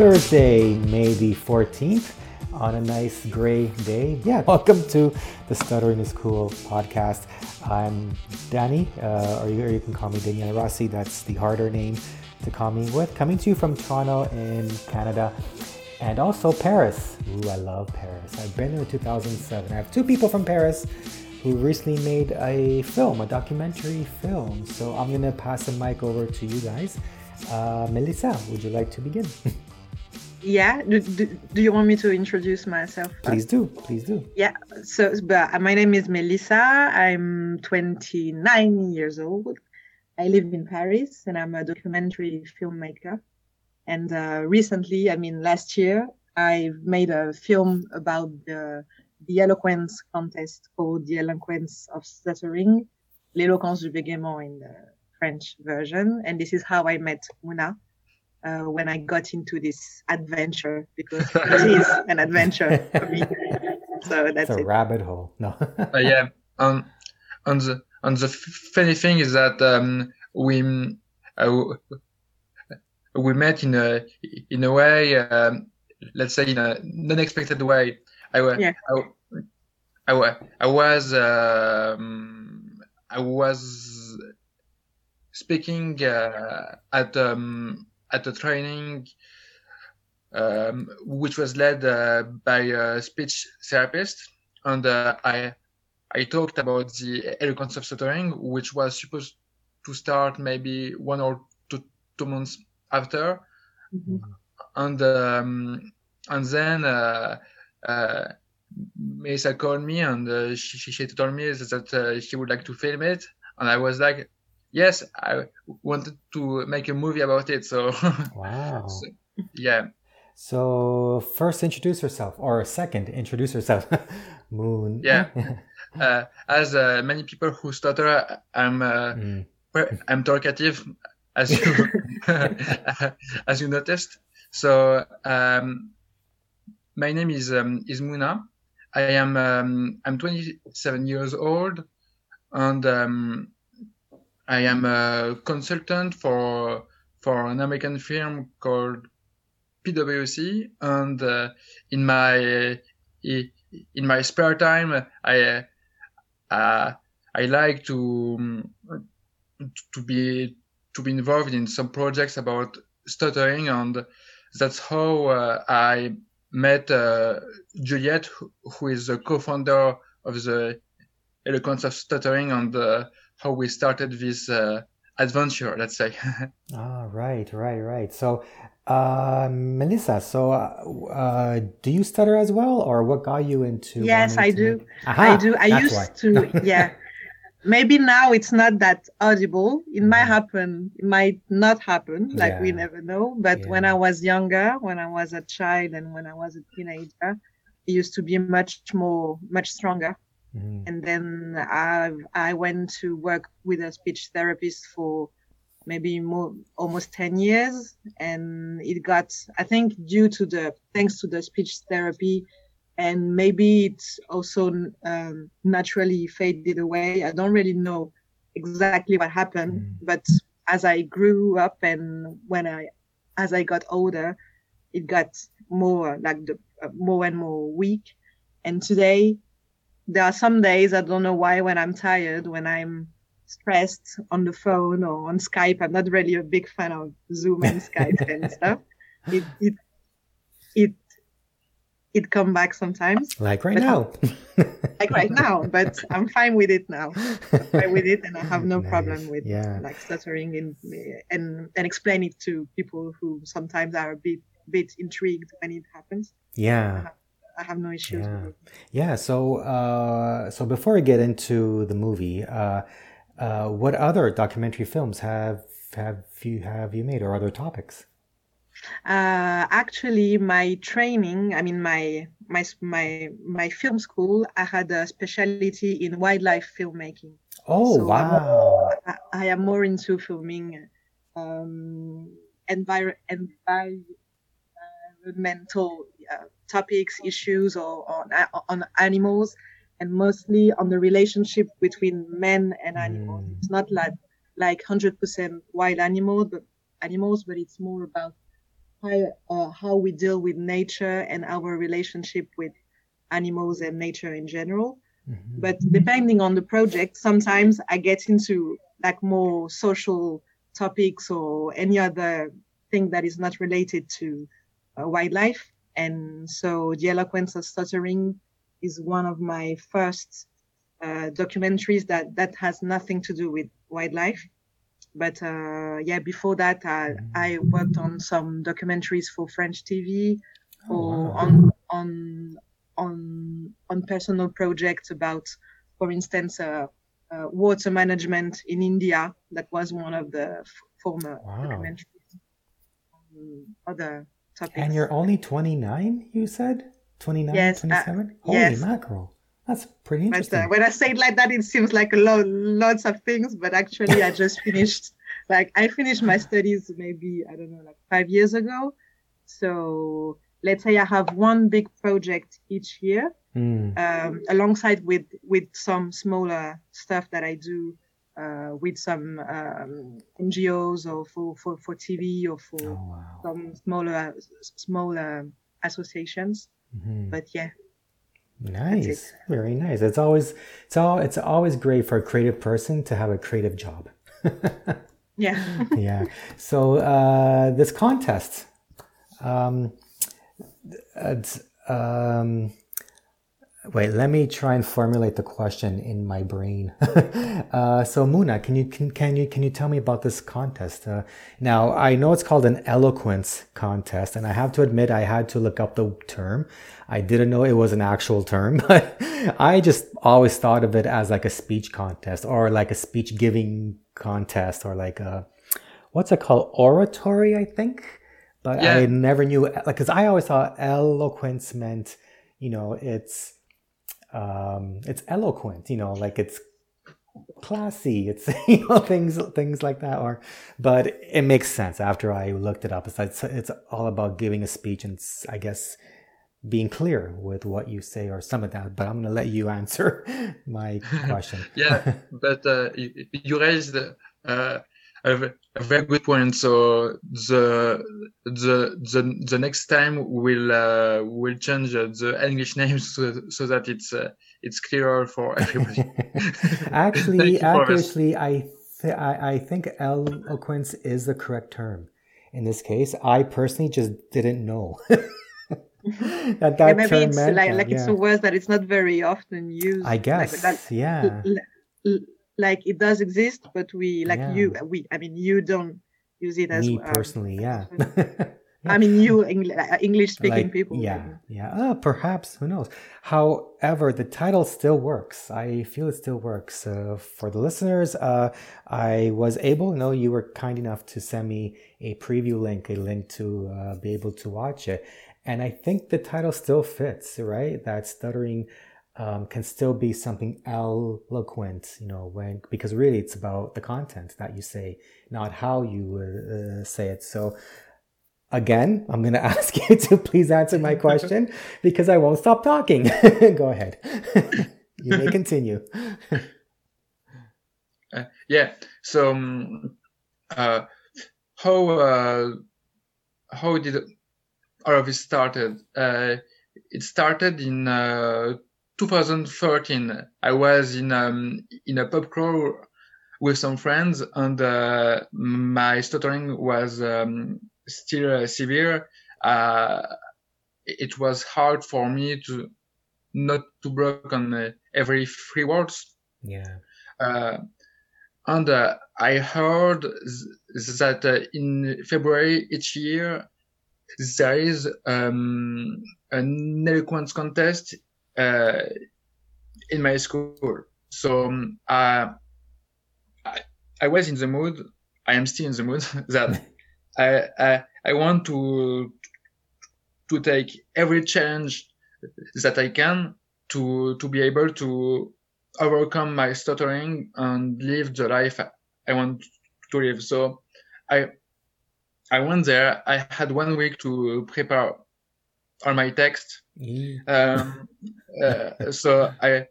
Thursday, May the 14th, on a nice gray day. Yeah, welcome to the Stuttering is Cool podcast. I'm Danny, uh, or, you, or you can call me Daniele Rossi. That's the harder name to call me with. Coming to you from Toronto in Canada and also Paris. Ooh, I love Paris. I've been there in 2007. I have two people from Paris who recently made a film, a documentary film. So I'm going to pass the mic over to you guys. Uh, Melissa, would you like to begin? yeah? Do, do, do, you want me to introduce myself please do please do. Yeah so but uh, my name is melissa. I'm 29 years old. I live in paris and i'm a documentary filmmaker. And uh, recently i mean last year i made a film about the the eloquence contest called the eloquence of stuttering l'éloquence du bégaiement in the french version. And this is how i met Mounah uh, when I got into this adventure because it is an adventure for me. So that's it's a it. rabbit hole. No. uh, yeah. Um, and the and the funny thing is that um, we uh, we met in a in a way, um, let's say in an unexpected way. I yeah. I, I, I was um, I was speaking uh, at um, at a training um, which was led uh, by a speech therapist, and uh, I I talked about the eloquence of stuttering, which was supposed to start maybe one or two, two months after, mm-hmm. and um, and then uh, uh, Melissa called me and uh, she, she told me that uh, she would like to film it, and I was like, yes, I wanted to make a movie about it. So wow, so, yeah. So first, introduce yourself, or second, introduce yourself. Moon. Yeah. uh, as uh, many people who stutter, I'm uh, mm. I'm talkative, as you as you noticed. So um, my name is um, is Mounah. I am um, I'm 27 years old, and um, I am a consultant for for an American firm called PwC, and uh, in my in my spare time, I uh, I like to to be to be involved in some projects about stuttering, and that's how uh, I met uh, Juliette, who is the co-founder of the Eloquence of Stuttering, and uh, how we started this uh, adventure, let's say. ah, right, right, right. So, uh, Melissa, so uh, uh, do you stutter as well, or what got you into? Yes, I do. Make... I do. I used why. to. Yeah. Maybe now it's not that audible. It might mm-hmm. happen. It might not happen. Like yeah. we never know. But yeah. when I was younger, when I was a child, and when I was a teenager, it used to be much more, much stronger. Mm-hmm. And then I I went to work with a speech therapist for maybe more almost 10 years and it got i think due to the thanks to the speech therapy and maybe it also um, naturally faded away i don't really know exactly what happened mm. but as i grew up and when i as i got older it got more like the uh, more and more weak and today there are some days I don't know why when I'm tired, when I'm stressed on the phone or on Skype. I'm not really a big fan of Zoom and Skype and stuff. It it it it come back sometimes. Like right now. like right now, but I'm fine with it now. I'm fine with it, and I have no nice. problem with yeah. like stuttering and and and explain it to people who sometimes are a bit bit intrigued when it happens. Yeah. I have no issues yeah. Yeah. So, uh, so before we get into the movie, uh, uh, what other documentary films have have you have you made, or other topics? Uh, actually, my training, I mean, my my my my film school, I had a specialty in wildlife filmmaking. Oh so wow! I, I, am more into filming um, envir- environmental uh, topics, issues, or on, on animals, and mostly on the relationship between men and animals. Mm. It's not like like hundred percent wild animal, but animals, but it's more about how, uh, how we deal with nature and our relationship with animals and nature in general. Mm-hmm. But depending on the project, sometimes I get into like more social topics or any other thing that is not related to uh, wildlife. And so the eloquence of stuttering is one of my first uh, documentaries that that has nothing to do with wildlife. But uh, yeah, before that, I, I worked on some documentaries for French TV, oh, or wow. on on on on personal projects about, for instance, uh, uh, water management in India. That was one of the f- former wow. documentaries. Um, other topics. And you're only 29, you said? 29, yes, 27? Uh, Holy yes. mackerel. That's pretty interesting. But, uh, when I say it like that, it seems like a lot, lots of things, but actually, I just finished. Like I finished my studies maybe I don't know, like five years ago. So let's say I have one big project each year, mm. um, alongside with with some smaller stuff that I do uh, with some um, NGOs or for, for, for TV or for oh, wow. some smaller smaller associations. Mm-hmm. But yeah. Nice, very nice. It's always it's all it's always great for a creative person to have a creative job. yeah. yeah. So uh, this contest, um, it's, um, Wait, let me try and formulate the question in my brain. uh, so, Mounah, can you can, can you can you tell me about this contest? Uh, now, I know it's called an eloquence contest, and I have to admit I had to look up the term. I didn't know it was an actual term, but I just always thought of it as like a speech contest or like a speech giving contest or like a what's it called oratory, I think. But yeah. I never knew like because I always thought eloquence meant you know it's um, it's eloquent, you know, like it's classy. It's you know things things like that. Or, but it makes sense after I looked it up. It's it's, it's all about giving a speech and I guess being clear with what you say or some of that. But I'm gonna let you answer my question. yeah, but uh, you, you raised. Uh, a, very good point. So the the the, the next time we'll uh, we'll change the English names so, so that it's uh, it's clearer for everybody. actually, actually, I, th- I I think eloquence is the correct term in this case. I personally just didn't know. that that yeah, maybe it's like, like yeah. it's a word that it's not very often used. I guess, like that, yeah. L- l- like it does exist, but we like yeah. you we I mean you don't use it as me um, personally, yeah. I mean, you uh, English speaking like, people. Yeah, yeah. Uh, perhaps who knows? However, the title still works. I feel it still works. Uh, for the listeners, uh, I was able. Know, you were kind enough to send me a preview link, a link to uh, be able to watch it, and I think the title still fits. Right, that stuttering um, can still be something eloquent, you know, when because really it's about the content that you say, not how you uh, say it. So again, I'm going to ask you to please answer my question because I won't stop talking. Go ahead. you may continue. Uh, yeah. So, um, uh, how uh, how did all of this started? Uh, it started in uh, 2013, I was in um, in a pub crawl with some friends, and uh, my stuttering was um, still uh, severe. Uh, it was hard for me to not to break on uh, every three words. Yeah. Uh, and uh, I heard that in February each year there is um, an eloquence contest uh, in my school. So um, uh, I, I was in the mood. I am still in the mood that I, I I want to to take every challenge that I can to to be able to overcome my stuttering and live the life I want to live. So I I went there. I had one week to prepare all my text. Um, uh, so I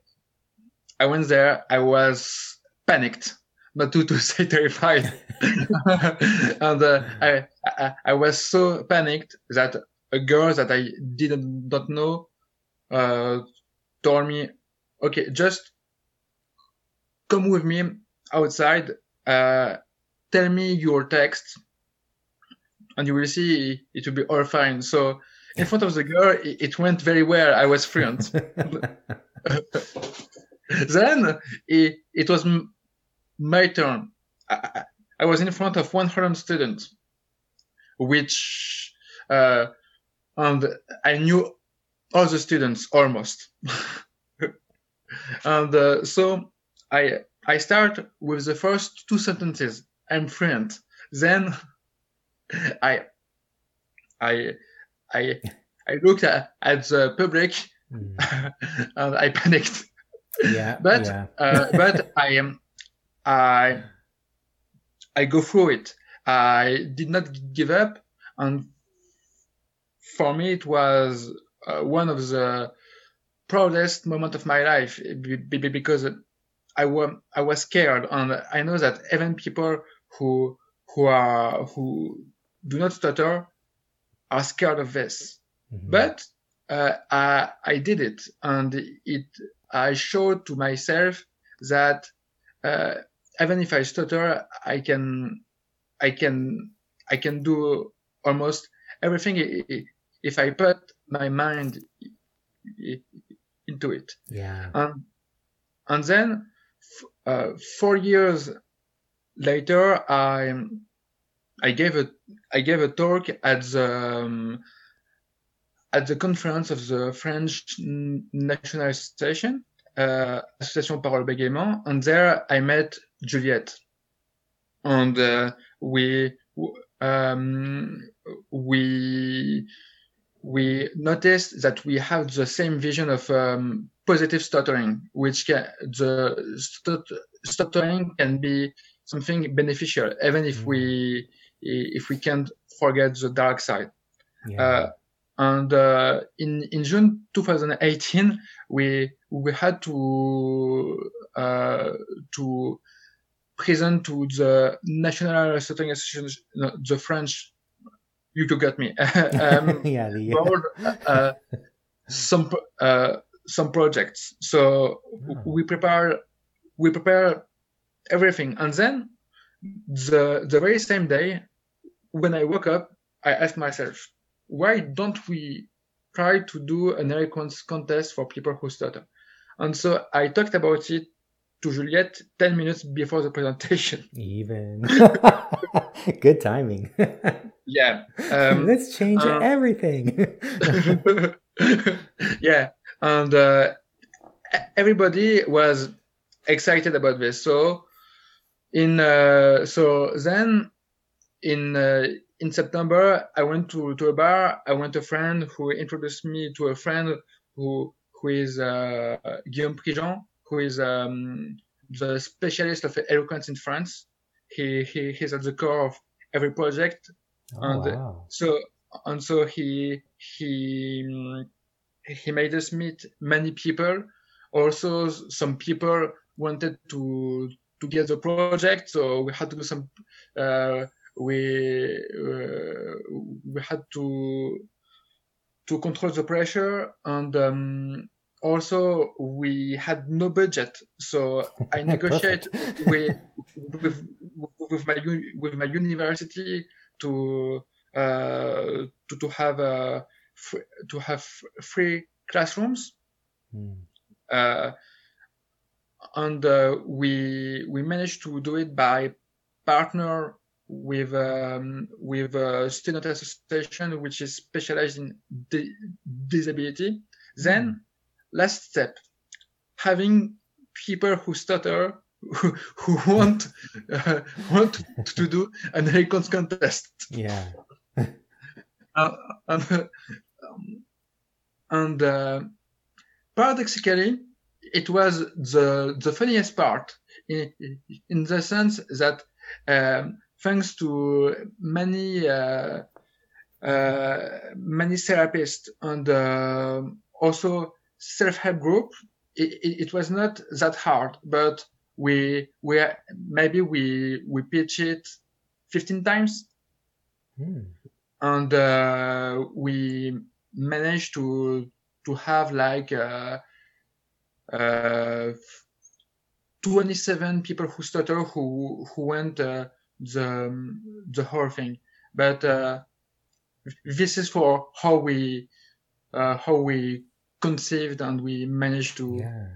I went there. I was panicked not to, to say terrified. and uh, I, I, I was so panicked that a girl that I didn't not know uh, told me, "Okay, just come with me outside. Uh, tell me your text, and you will see it will be all fine." So in front of the girl, it, went very well. I was fluent. then it, it was my turn. I, I, was in front of 100 students, which, uh, and I knew all the students almost. and uh, so I, I start with the first two sentences. I'm fluent. Then I, I, I, I looked at, at the public mm. and I panicked. Yeah. but yeah. uh, but I am I I go through it. I did not give up, and for me it was uh, one of the proudest moment of my life because I was I was scared, and I know that even people who who are who do not stutter are scared of this. Mm-hmm. But uh, I I did it, and it I showed to myself that uh, even if I stutter, I can, I can, I can do almost everything if I put my mind into it. Yeah. And, and then uh, four years later, I, I gave a, I gave a talk at the, um, at the conference of the French National Association, uh, Association Parole Bégaiement, and there I met Juliette, and uh, we um, we we noticed that we have the same vision of um, positive stuttering, which can, the stut, stuttering can be something beneficial, even if we if we can't forget the dark side. Yeah. Uh, and uh, in in June 2018, we we had to uh, to present to the National Stuttering Association, no, the French. You to get me. um, yeah, the, board, uh, some uh, some projects. So oh. we prepare we prepare everything, and then the the very same day when I woke up, I asked myself, why don't we try to do an eloquence contest for people who stutter? And so I talked about it to Juliette 10 minutes before the presentation. Even. Good timing. yeah. Um, Let's change uh, everything. yeah. And uh, everybody was excited about this. So, in uh, so then in uh, in September, I went to, to a bar. I went to a friend who introduced me to a friend who who is uh, Guillaume Prigent, who is um, the specialist of eloquence in France. He, he he's at the core of every project, oh, and wow. so and so he he he made us meet many people. Also, some people wanted to to get the project, so we had to do some. Uh, we uh, we had to to control the pressure and um, also we had no budget. So i negotiate with, with with my with my university to uh, to, to have a to have free classrooms. Mm. uh, and uh, we we managed to do it by partner with um, with a student association which is specialized in di- disability. Then, mm. last step, having people who stutter who, who want uh, want to do an eloquence contest. Yeah. uh, and um, and uh, paradoxically, it was the the funniest part in in the sense that. Um, thanks to many uh, uh, many therapists and uh, also self-help group, it, it, it, was not that hard. But we we maybe we we pitch it 15 times mm. and uh, we managed to to have like uh, uh, 27 people who stutter who who went uh, the the whole thing but uh, this is for how we uh, how we conceived and we managed to yeah.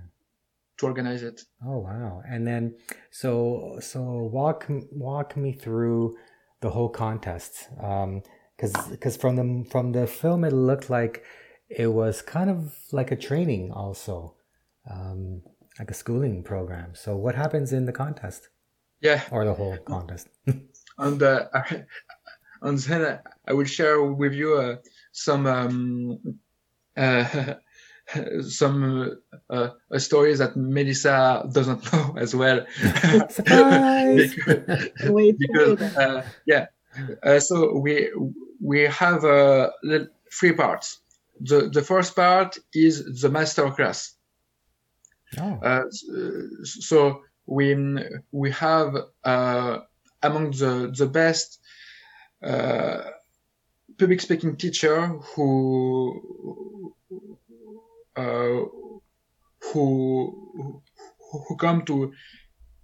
to organize it. Oh wow! And then so so walk walk me through the whole contest because um, because from the from the film it looked like it was kind of like a training also um, like a schooling program. So what happens in the contest? Yeah, or the whole contest. and uh, and then I will share with you uh, some um, uh, some uh, uh, stories that Melissa doesn't know as well. Surprise! because, because uh, yeah, uh, so we we have uh, three parts. The the first part is the master class. Oh. Uh, so we we have among the the best public speaking teacher who uh, who who come to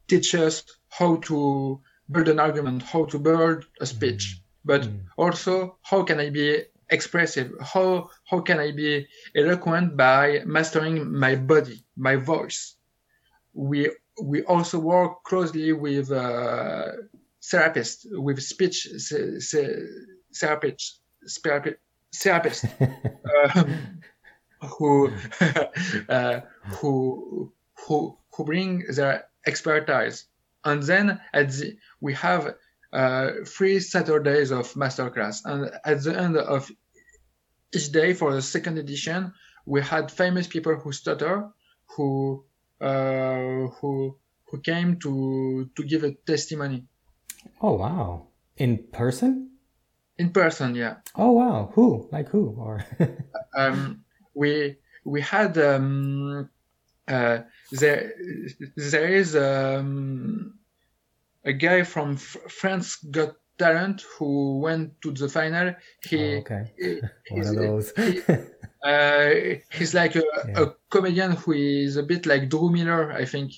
teach us how to build an argument, how to build a speech, mm. but mm. also how can I be expressive? How how can I be eloquent by mastering my body, my voice? We we also work closely with uh, therapists, with speech therapists, therapists. um, who uh, who who who bring their expertise, and then at the, we have uh, three Saturdays of masterclass, and at the end of each day for the second edition, we had famous people who stutter, who uh, who who came to to give a testimony. Oh wow! In person? In person, yeah. Oh wow! Who? Like who? Or um, we we had um, uh, there there is um, a guy from F- France Got Talent who went to the final. He, oh, okay. he one of those. he, uh, he's like a, yeah. a, comedian who is a bit like Drew Miller, I think.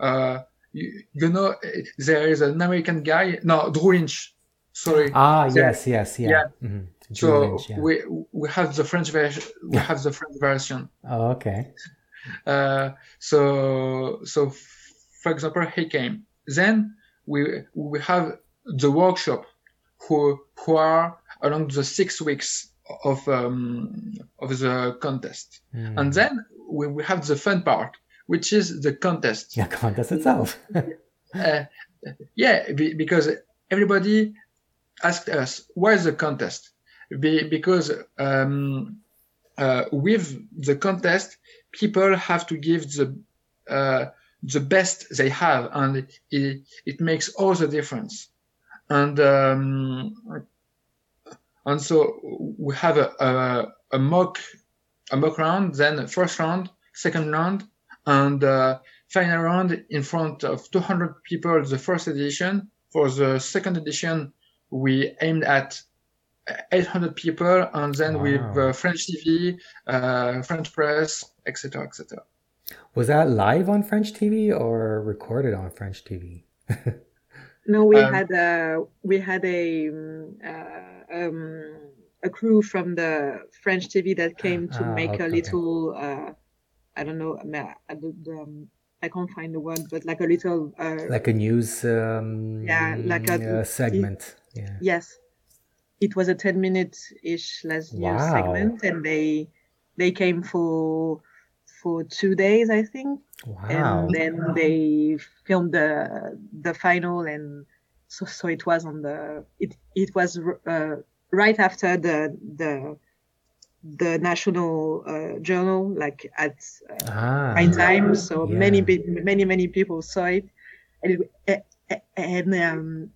Uh, you, you, know, there is an American guy. No, Drew Lynch. Sorry. Ah, there, yes, yes, yeah. yeah. Mm-hmm so yeah. we we have the French version. We have the French version. Oh, okay. Uh, so so for example, he came. Then we we have the workshop who who are along the six weeks of um, of the contest, mm. and then we, we have the fun part, which is the contest. Yeah, contest itself. uh, yeah, because everybody asked us, "Why is the contest?" Be, because um, uh, with the contest, people have to give the uh, the best they have, and it, it makes all the difference. And um, and so we have a, a, a, mock a mock round, then first round, second round, and uh, final round in front of 200 people. The first edition. For the second edition, we aimed at 800 people, and then wow. with uh, French TV, uh, French press, etc., etc. Was that live on French TV or recorded on French TV? no, we um, had a we had a uh, um, a crew from the French TV that came to ah, make okay, a little. Uh, I don't know. I, um, I can't find the word, but like a little. Uh, like a news. Um, yeah, like a uh, segment. Yeah. Yes, it was a 10 minute ish last year wow. segment and they they came for for two days i think wow. and then they filmed the the final and so so it was on the it it was uh, right after the the the national uh, journal like at uh, ah, prime time so yeah. many many many people saw it and it, and um,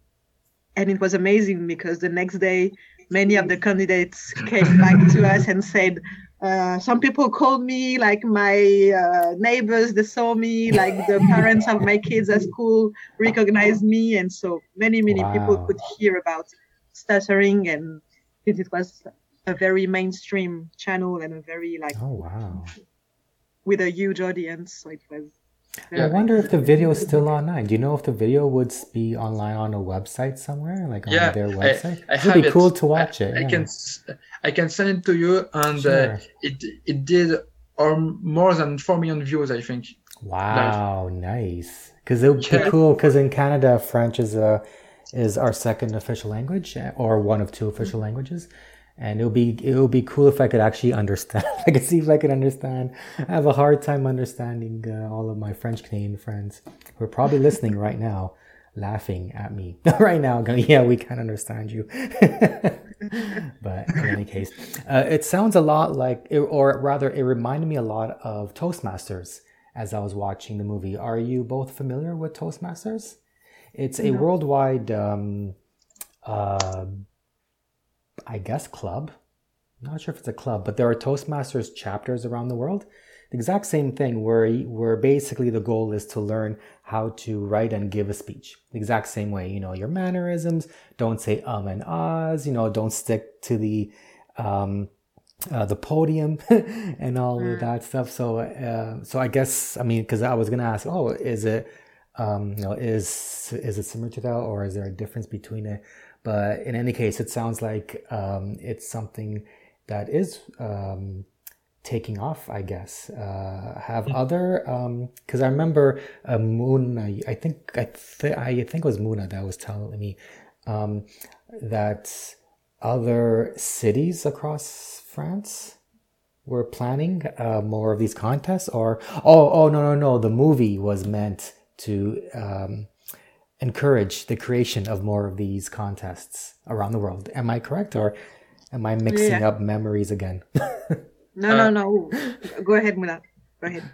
and it was amazing because the next day many of the candidates came back to us and said uh, some people called me like my uh, neighbors they saw me like the parents of my kids at school recognized me and so many many wow. people could hear about stuttering and since it was a very mainstream channel and a very like oh wow with a huge audience so it was I wonder if the video is still online. Do you know if the video would be online on a website somewhere, like on yeah, their website? I, I it would be it. cool to watch I, it. I yeah. can I can send it to you, and uh, Sure. uh, it it did or more than four million views, I think. Wow, nice. Because it would be Yeah. cool. Because in Canada, French is a is our second official language, or one of two official languages. And it would be it would be cool if I could actually understand. I could see if I could understand. I have a hard time understanding uh, all of my French Canadian friends who are probably listening right now, laughing at me right now, going, "Yeah, we can't understand you." but in any case, uh, it sounds a lot like, or rather, it reminded me a lot of Toastmasters as I was watching the movie. Are you both familiar with Toastmasters? It's a No. worldwide, um, uh, I guess, club. Not sure if it's a club, but there are Toastmasters chapters around the world. The exact same thing, where where basically the goal is to learn how to write and give a speech. The exact same way, you know, your mannerisms. Don't say um and ahs. You know, don't stick to the um, uh, the podium and all of Mm. that stuff. So, uh, so I guess I mean, because I was gonna ask, oh, is it, um, you know, is is it similar to that, or is there a difference between it? But in any case, it sounds like um, it's something that is um, taking off. I guess. Uh, have other because I remember uh, Moon. I, I think I th- I think it was Mounah that was telling me um, that other cities across France were planning uh, more of these contests or oh oh no no no the movie was meant to um, encourage the creation of more of these contests around the world am i correct or am i mixing Yeah. up memories again no Uh, no no go ahead Mula. go ahead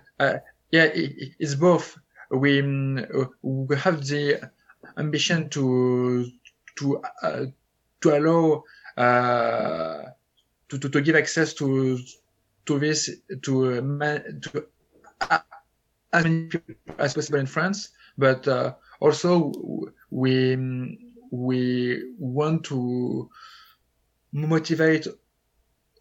Yeah, i i- it's both. We mm, we have the ambition to to uh, to allow uh, to, to to give access to to this to uh, to uh, as many as possible in France, but uh, also we we want to motivate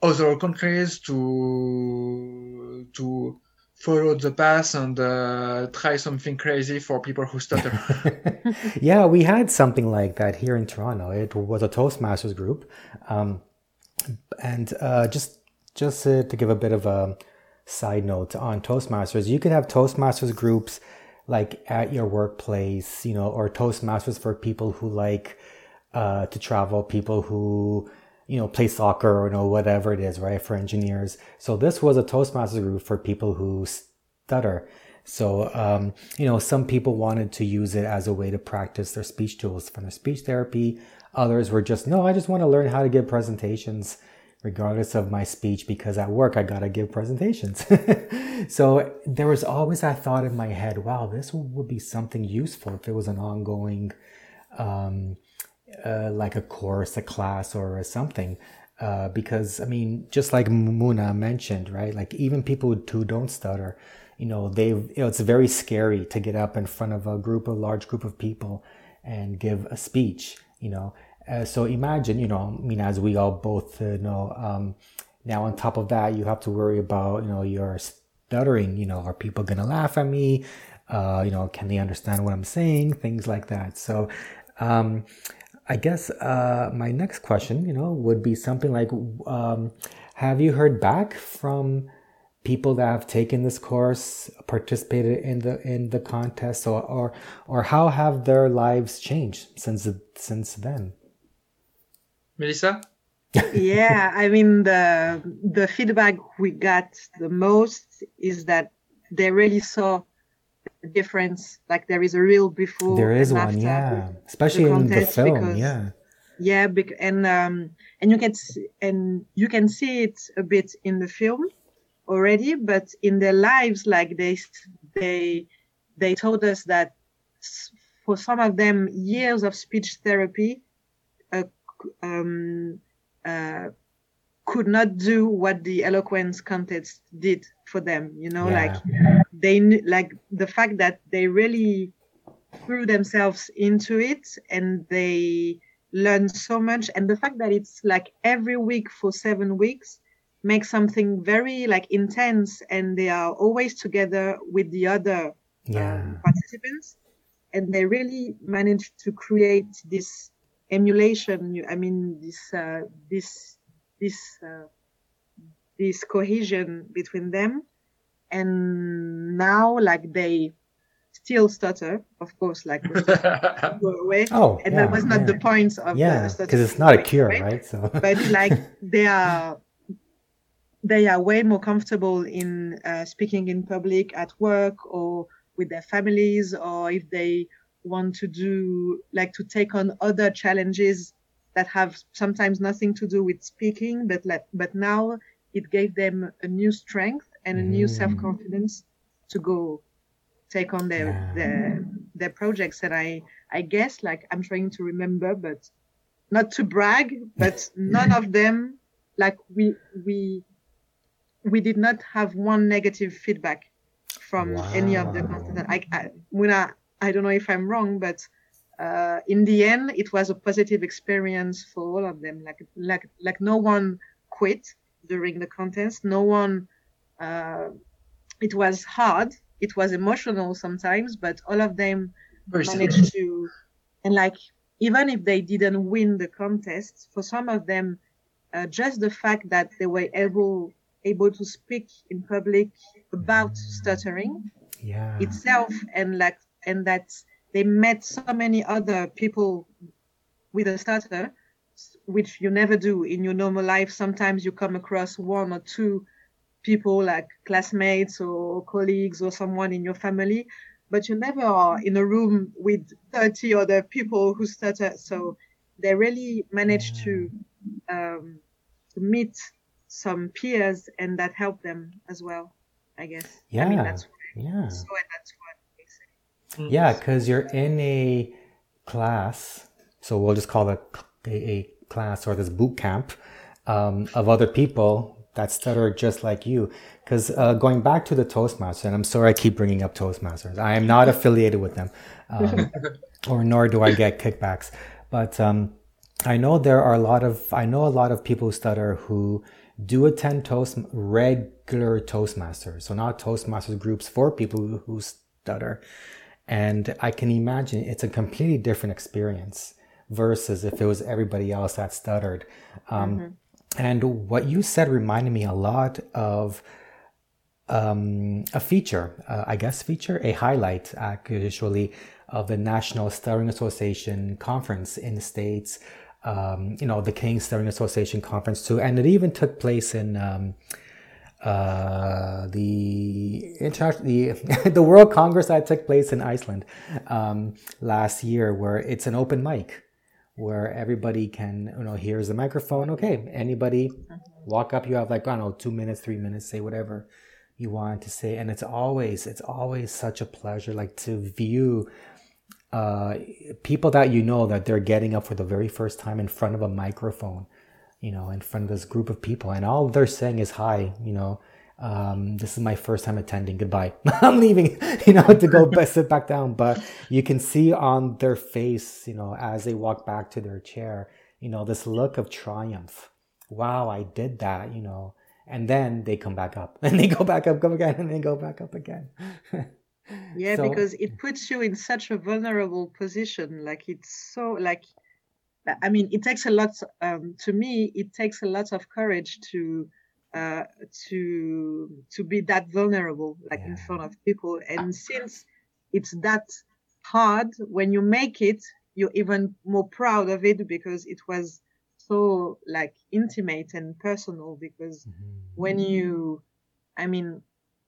other countries to to follow the path and uh, try something crazy for people who stutter. yeah, we had something like that here in Toronto. It was a Toastmasters group, um, and uh, just just uh, to give a bit of a side note on Toastmasters, you could have Toastmasters groups like at your workplace, you know, or Toastmasters for people who like uh, to travel, people who you know play soccer or you know whatever it is, right? For engineers, so this was a Toastmasters group for people who stutter. So, um, you know, some people wanted to use it as a way to practice their speech tools from their speech therapy. Others were just, no, I just want to learn how to give presentations regardless of my speech because at work I got to give presentations. so there was always that thought in my head, wow, this would be something useful if it was an ongoing, um, uh, like a course, a class, or something. Uh, because I mean, just like Mounah mentioned, right? Like even people who don't stutter, you know, they you know, it's very scary to get up in front of a group, a large group of people, and give a speech. You know, uh, so imagine, you know, I mean, as we all both uh, know, um, now on top of that, you have to worry about, you know, your stuttering. You know, are people gonna laugh at me? Uh, you know, can they understand what I'm saying? Things like that. So. Um, I guess uh, my next question, you know, would be something like, um, have you heard back from people that have taken this course, participated in the in the contest, or or, or how have their lives changed since since then? Melissa? yeah, I mean the the feedback we got the most is that they really saw the difference. Like there is a real before. There is and one, after yeah, especially in the film, because- yeah. yeah bec- and um and you can see, and you can see it a bit in the film already but in their lives like they they they told us that for some of them years of speech therapy uh, um uh could not do what the eloquence contest did for them you know yeah. like they like the fact that they really threw themselves into it and they learned so much and the fact that it's like every week for seven weeks makes something very like intense and they are always together with the other yeah. um, participants and they really managed to create this emulation i mean this uh, this this uh, this cohesion between them and now like they still stutter of course like go away oh and yeah, that was not yeah. the point of yeah because it's not a cure right, right? so but like they are they are way more comfortable in uh, speaking in public at work or with their families or if they want to do like to take on other challenges that have sometimes nothing to do with speaking but let, but now it gave them a new strength and a new mm. self-confidence to go take on their, yeah. their their projects and i i guess like i'm trying to remember but not to brag but none of them like we we we did not have one negative feedback from wow. any of the content. I, I, Mounah, I don't know if I'm wrong, but uh, in the end, it was a positive experience for all of them. Like, like, like no one quit during the contest. No one. Uh, it was hard. It was emotional sometimes, but all of them managed to. And like, even if they didn't win the contest, for some of them, uh, just the fact that they were able able to speak in public about stuttering yeah. itself and like and that they met so many other people with a stutter which you never do in your normal life. Sometimes you come across one or two people like classmates or colleagues or someone in your family but you never are in a room with 30 other people who stutter so they really managed to um, to meet some peers and that helped them as well i guess. Yeah I mean, that's yeah. so that's what yeah because you're in a class so we'll just call it a, a class or this boot camp um, of other people that stutter just like you because uh, going back to the toastmasters and i'm sorry i keep bringing up toastmasters i am not affiliated with them um, or nor do i get kickbacks but um, i know there are a lot of i know a lot of people who stutter who do attend Toast regular Toastmasters. So not Toastmasters groups for people who stutter. And I can imagine it's a completely different experience versus if it was everybody else that stuttered. Um, mm-hmm. And what you said reminded me a lot of um, a feature, uh, I guess feature, a highlight actually of the National Stuttering Association conference in the States um, you know, the King's Stuttering Association conference too, and it even took place in um, uh, the the the World Congress that took place in Iceland um, last year, where it's an open mic, where everybody can you know here's the microphone. Okay, anybody walk up. You have like I don't know two minutes, three minutes, say whatever you want to say, and it's always it's always such a pleasure like to view uh, people that you know that they're getting up for the very first time in front of a microphone, you know, in front of this group of people, and all they're saying is hi, you know. Um, this is my first time attending. Goodbye. I'm leaving, you know, to go sit back down. But you can see on their face, you know, as they walk back to their chair, you know, this look of triumph. Wow, I did that, you know. And then they come back up and they go back up, come again, and they go back up again. yeah so, because it puts you in such a vulnerable position like it's so like i mean it takes a lot um, to me it takes a lot of courage to uh, to to be that vulnerable like yeah. in front of people and since it's that hard when you make it you're even more proud of it because it was so like intimate and personal because mm-hmm. when you i mean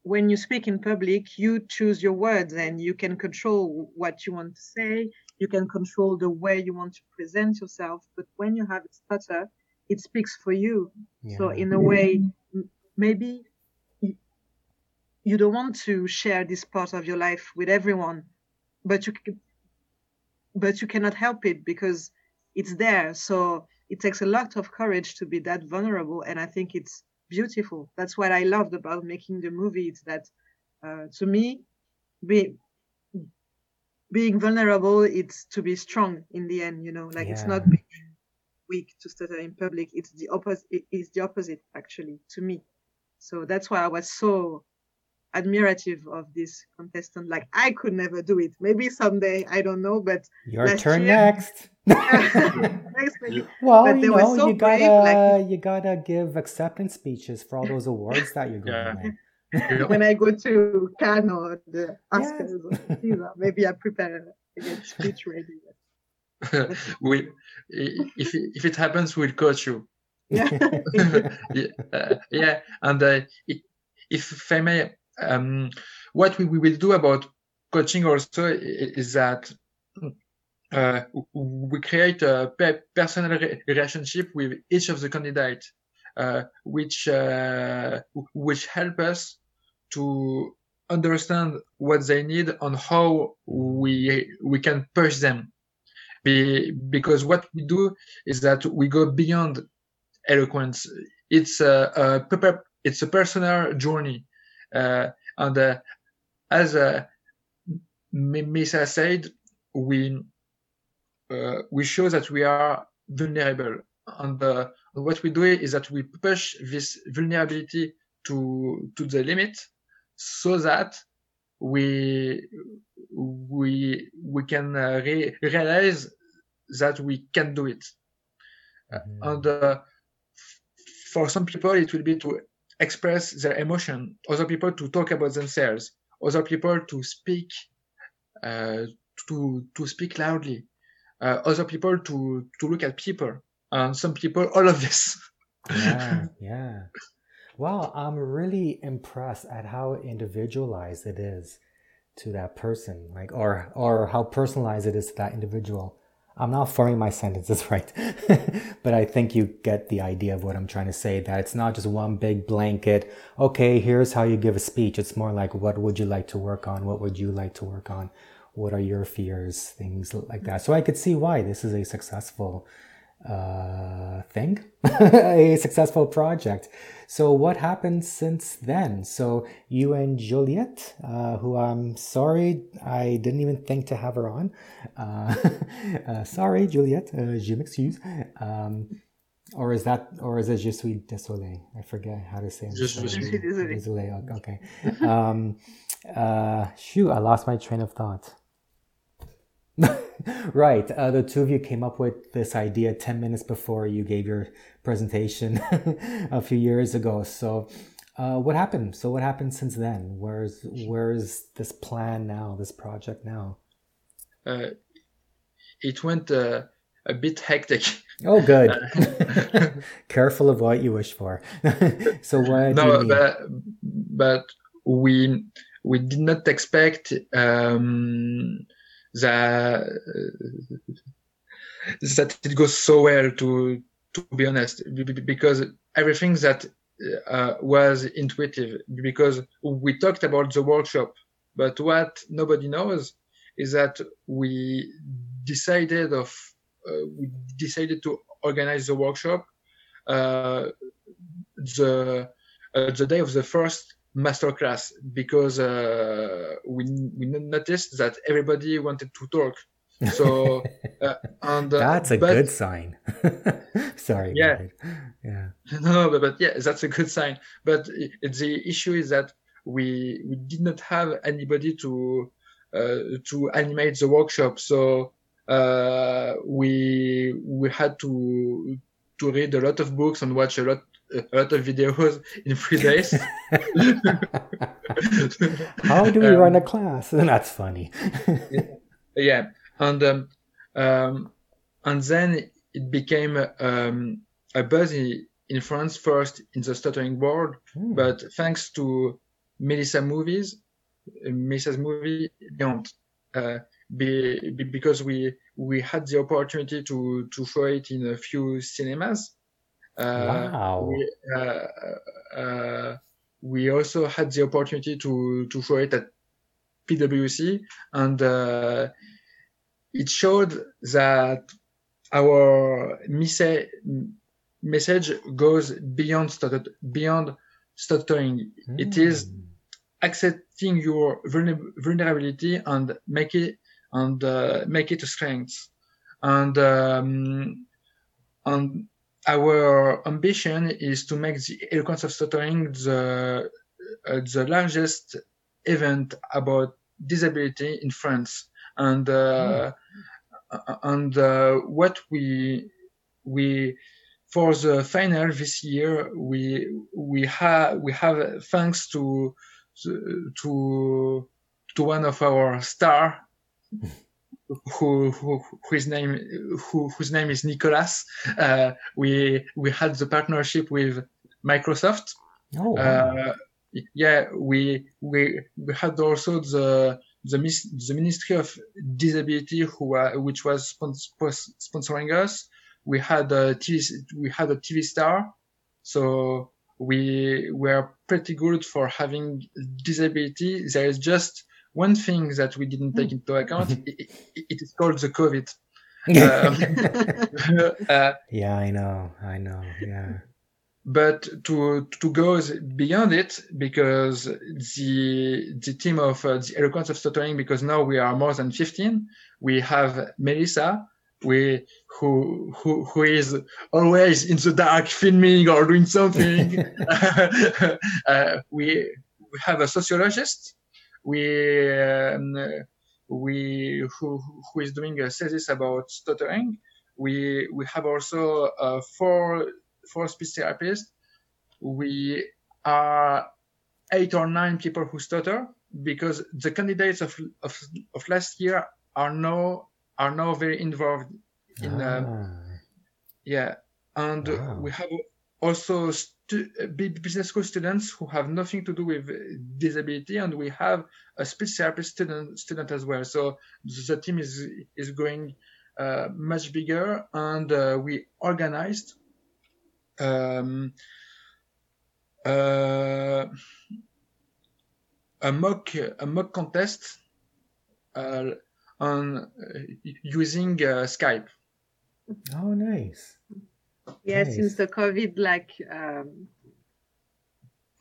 when you speak in public, you choose your words and you can control what you want to say. You can control the way you want to present yourself. But when you have a stutter, it speaks for you. Yeah. So in a way, maybe you don't want to share this part of your life with everyone, but you can, but you cannot help it because it's there. So it takes a lot of courage to be that vulnerable and i think it's beautiful that's what i loved about making the movie it's that uh, to me be, being vulnerable it's to be strong in the end you know like yeah. it's not being weak to stutter in public it's the opposite it's the opposite actually to me so that's why i was so admirative of this contestant. Like I could never do it. Maybe someday, I don't know. But your turn year, next. next well, but you know, so you gotta brave, like, you gotta give acceptance speeches for all those awards that you're going yeah. When I go to Cannes or the Oscars, yes. maybe I prepare a speech ready. we, if if it happens, we'll coach you. Yeah, yeah, uh, yeah, and uh, if I may, um, what we, we will do about coaching also is that uh, we create a personal re relationship with each of the candidates, uh, which uh, which help us to understand what they need and how we we can push them. Be, because what we do is that we go beyond eloquence. It's a, a it's a personal journey uh, and uh, as uh, Misa said, we we show that we are vulnerable, and what we do is that we push this vulnerability to to the limit, so that we we we can re realize that we can do it. Mm-hmm. And uh, for some people, it will be to express their emotion, other people to talk about themselves, other people to speak, uh, to to speak loudly, uh, other people to to look at people, and some people all of this. yeah, yeah. Wow, I'm really impressed at how individualized it is to that person, like or or how personalized it is to that individual. I'm not forming my sentences right, but I think you get the idea of what I'm trying to say. That it's not just one big blanket. Okay, here's how you give a speech. It's more like, what would you like to work on? What would you like to work on? What are your fears? Things like that. So I could see why this is a successful uh, thing, a successful project. So what happened since then? So you and Juliette, uh, who I'm sorry, I didn't even think to have her on. Uh, uh, sorry, Juliette, uh, je m'excuse. Um, or is that, or is it Je suis désolé? I forget how to say it. Je suis désolé. Okay. um, uh, shoot, I lost my train of thought. right. Uh, the two of you came up with this idea 10 minutes before you gave your presentation a few years ago. So, uh, what happened? So, what happened since then? Where's where's this plan now? This project now? Uh, it went uh, a bit hectic. Oh, good. Careful of what you wish for. so, what? No, but but we we did not expect. Um, that that it goes so well to to be honest because everything that uh, was intuitive because we talked about the workshop but what nobody knows is that we decided of uh, we decided to organize the workshop uh, the uh, the day of the first masterclass because uh, we we noticed that everybody wanted to talk. So uh, and uh, that's a but, good sign. Sorry. Yeah. Yeah. No, but, but, yeah, that's a good sign. But it, the issue is that we we did not have anybody to uh, to animate the workshop, so uh, we we had to to read a lot of books and watch a lot a lot of videos in three days. How do we um, run a class? And that's funny. yeah, and um, um, and then it became um, a buzz in, in, France first in the stuttering world, hmm. but thanks to Melissa movies, Melissa's movie, don't. Uh, be, be, because we we had the opportunity to to show it in a few cinemas wow. We, uh, uh, we, also had the opportunity to, to show it at PwC, and it showed that our message message goes beyond stutter, beyond stuttering. Mm. It is hmm. accepting your vulnerability and make it and uh, make it a strength. And um, and our ambition is to make the eloquence of stuttering the uh, the largest event about disability in France. And uh, mm. and uh, what we we for the final this year we we have we have thanks to to to one of our star who, who whose name who, whose name is Nicolas. Uh, we we had the partnership with Microsoft. Oh. Uh, yeah, we we we had also the the, the Ministry of Disability who uh, which was spons- sponsoring us. We had a TV we had a TV star, so we were pretty good for having disability. There is just one thing that we didn't take hmm. into account, it, it, it is called the COVID. um, uh, yeah, I know, I know, yeah. But to to go beyond it, because the the team of uh, the eloquence of stuttering, because now we are more than fifteen, we have Melissa, we who who who is always in the dark filming or doing something. uh, we we have a sociologist we um, we who who is doing a thesis about stuttering. We we have also uh, four four speech therapists. We are eight or nine people who stutter because the candidates of of, of last year are now are now very involved in um, ah. yeah and wow. we have also stu- business school students who have nothing to do with disability, and we have a speech therapy student student as well. So the team is is going uh, much bigger, and uh, we organized um, uh, a mock a mock contest uh, on uh, using uh, Skype. Oh, nice yeah nice. since the covid like um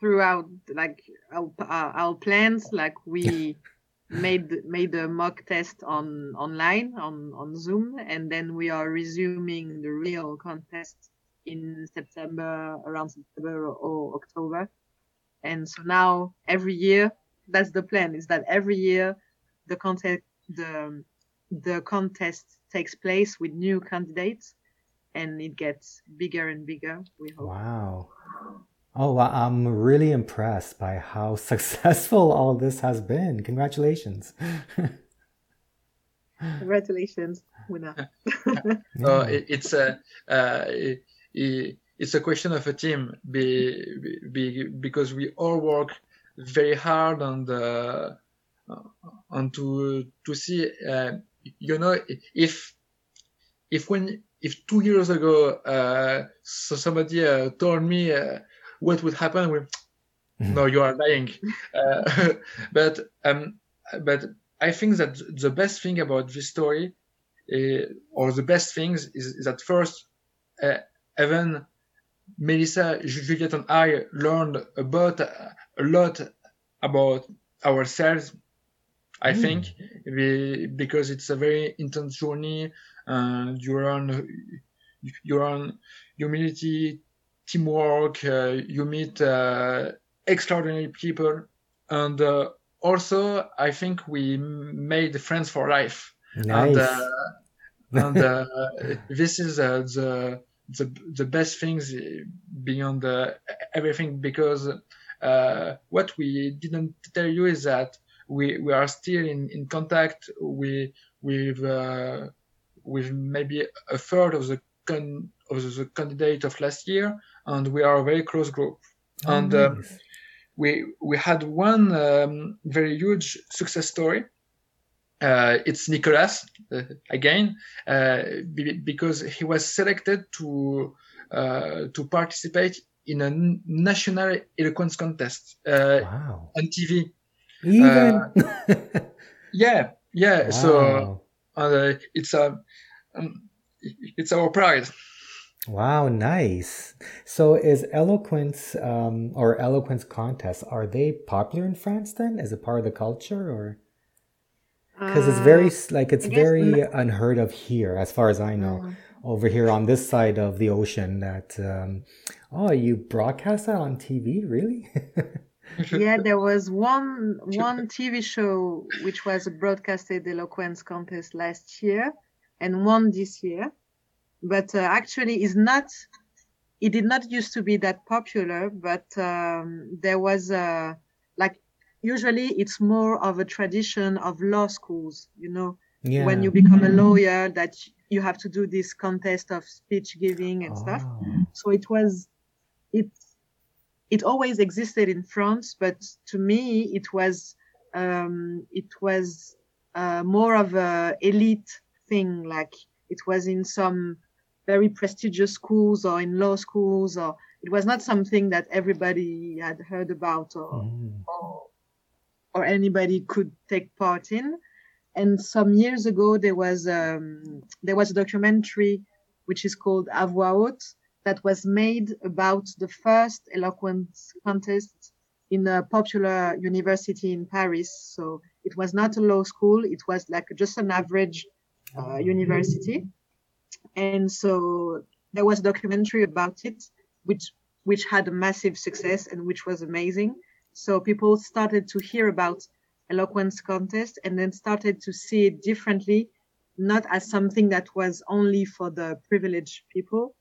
throughout like our, our plans like we made made a mock test on online on on zoom and then we are resuming the real contest in september around september or october. And so now every year that's the plan is that every year the contest the the contest takes place with new candidates and it gets bigger and bigger. We hope. Wow. Oh, I'm really impressed by how successful all this has been. Congratulations. Congratulations, winner. oh, it, it's a uh, it, it's a question of a team be, be, because we all work very hard on the on to to see uh, you know if if when if two years ago uh, so somebody uh, told me uh, what would happen with no you are dying uh, but um, but i think that the best thing about this story uh, or the best things is, is that first uh, even melissa juliette and i learned about a lot about ourselves i mm. think we, because it's a very intense journey and you learn you learn humility, teamwork. Uh, you meet uh, extraordinary people, and uh, also I think we made friends for life. Nice. And, and this is the the the best things beyond everything because uh, what we didn't tell you is that we, we are still in, in contact with with uh, with maybe a third of the con- of the candidate of last year, and we are a very close group. Oh, and uh, we we had one um, very huge success story. Uh, it's Nicolas uh, again uh, b- because he was selected to uh, to participate in a national eloquence contest uh, wow. on TV. Even yeah, yeah. Wow. So it's a um, it's our pride. Wow, nice. So is eloquence um, or eloquence contests are they popular in France then? Is it part of the culture or? Because it's very uh, like it's very unheard of here, as far as I know. Mm. Over here on this side of the ocean, that um, oh, you broadcast that on TV, really? yeah, there was one one TV show which was a broadcasted eloquence contest last year, and one this year but uh, actually is not it did not used to be that popular but um, there was a like usually it's more of a tradition of law schools you know yeah. when you become a lawyer that you have to do this contest of speech giving and oh. stuff so it was it it always existed in france but to me it was um, it was uh, more of a elite thing like it was in some very prestigious schools or in law schools or it was not something that everybody had heard about or, mm. or, or anybody could take part in and some years ago there was um, there was a documentary which is called A Voix Haute that was made about the first eloquence contest in a popular university in Paris. So it was not a law school; it was like just an average uh, university and so there was a documentary about it, which which had a massive success and which was amazing. So people started to hear about eloquence contest and then started to see it differently, not as something that was only for the privileged people.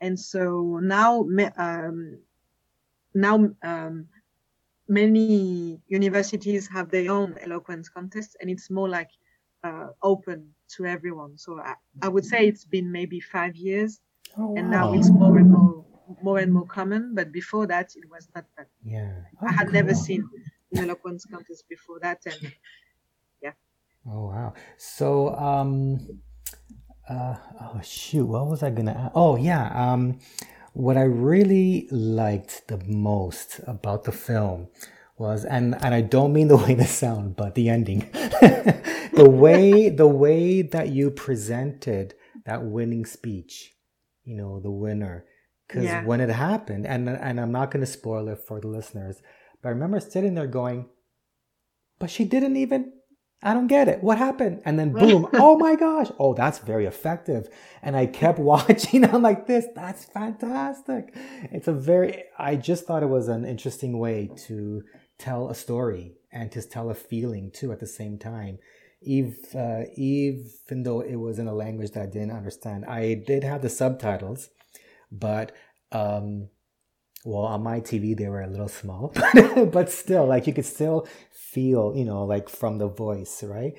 And so now, um, now um, many universities have their own eloquence contests and it's more like uh, open to everyone. So I, I, would say it's been maybe five years, oh, wow. and now it's more and more more and more common. But before that, it was not that. Yeah, oh, I had cool. never seen an eloquence contest before that, and yeah. Oh wow! So um, uh, oh shoot, what was I gonna? Ask? Oh yeah, um, what I really liked the most about the film was and and I don't mean the way the sound, but the ending. the way the way that you presented that winning speech, you know, the winner. Because yeah. when it happened, and and I'm not gonna spoil it for the listeners, but I remember sitting there going, But she didn't even I don't get it. What happened? And then boom, oh my gosh. Oh, that's very effective. And I kept watching. I'm like, this, that's fantastic. It's a very, I just thought it was an interesting way to tell a story and to tell a feeling too at the same time. Eve, uh, even though it was in a language that I didn't understand, I did have the subtitles, but um, well, on my TV they were a little small, but still, like you could still feel, you know, like from the voice, right?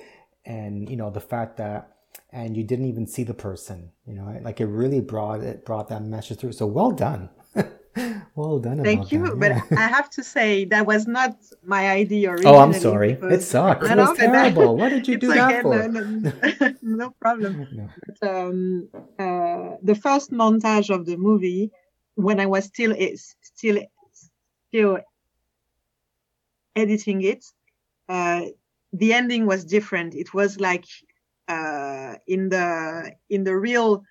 And you know the fact that, and you didn't even see the person, you know, like it really brought it brought that message through. So well done. well done. Thank you. That, yeah. But I have to say that was not my idea originally. Oh, I'm sorry. It sucked. It was terrible. what did you do that for? No, no, no problem. No. But, um, uh, the first montage of the movie, when I was still still still editing it, uh, the ending was different. It was like uh, in the in the real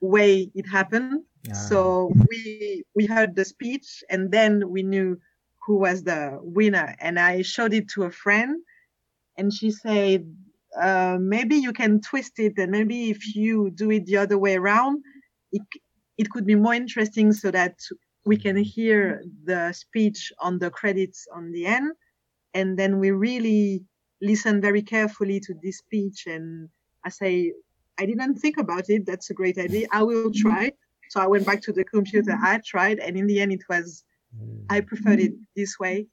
way it happened so we we heard the speech and then we knew who was the winner. And I showed it to a friend, and she said, uh, maybe you can twist it, and maybe if you do it the other way around, it it could be more interesting so that we can mm-hmm. hear the speech on the credits on the end, and then we really listen very carefully to this speech. And I say, I didn't think about it. That's a great idea. I will mm-hmm. try. So I went back to the computer. I mm-hmm. tried, and in the end, it was I preferred it this way,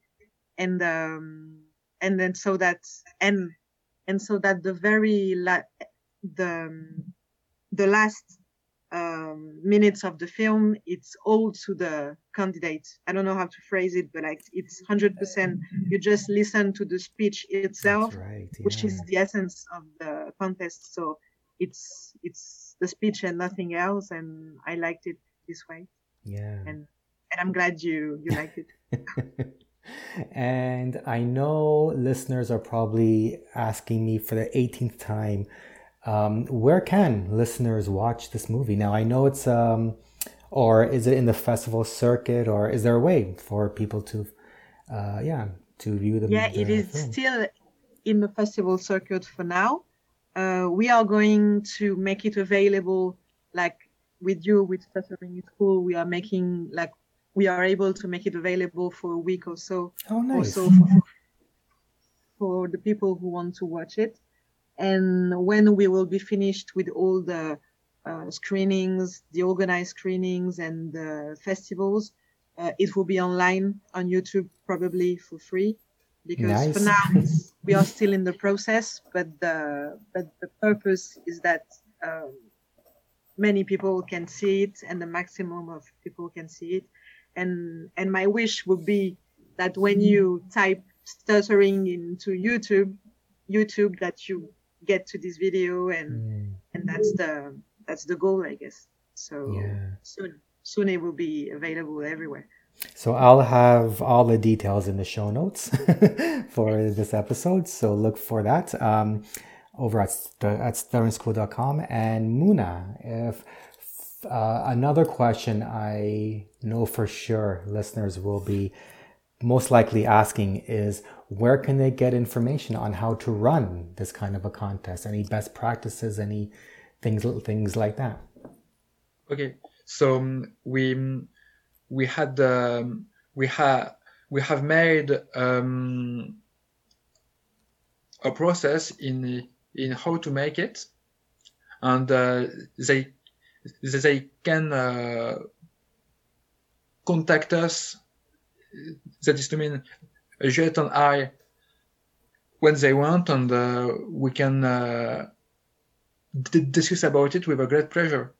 and um, and then so that and and so that the very la- the um, the last um, minutes of the film, it's all to the candidate. I don't know how to phrase it, but like it's hundred percent. You just listen to the speech itself, right, yeah. which is the essence of the contest. So it's it's the speech and nothing else and i liked it this way yeah and and i'm glad you you liked it and i know listeners are probably asking me for the 18th time Um, where can listeners watch this movie? Now, I know it's, um, or is it in the festival circuit, or is there a way for people to, uh, yeah, to view the? Yeah, it is film? still in the festival circuit for now. Uh, we are going to make it available, like with you with Stuttering is Cool. We are making like we are able to make it available for a week or so. Oh, nice. for, for the people who want to watch it. And when we will be finished with all the uh, screenings, the organized screenings and the festivals, uh, it will be online on YouTube probably for free. Because nice. for now we are still in the process, but the but the purpose is that um, many people can see it and the maximum of people can see it. And and my wish would be that when you type stuttering into YouTube, YouTube that you get to this video and mm. and that's the that's the goal i guess so yeah. soon soon it will be available everywhere so i'll have all the details in the show notes for this episode so look for that um, over at, at stutteringiscool.com and Mounah if uh, another question i know for sure listeners will be most likely asking is where can they get information on how to run this kind of a contest? Any best practices, any things things like that? Okay, so um, we um, we had um, we have we have made um, a process in in how to make it, and uh, they they can uh, contact us that is to mean Jet and I when they want, and uh, we can uh, d- discuss about it with a great pleasure.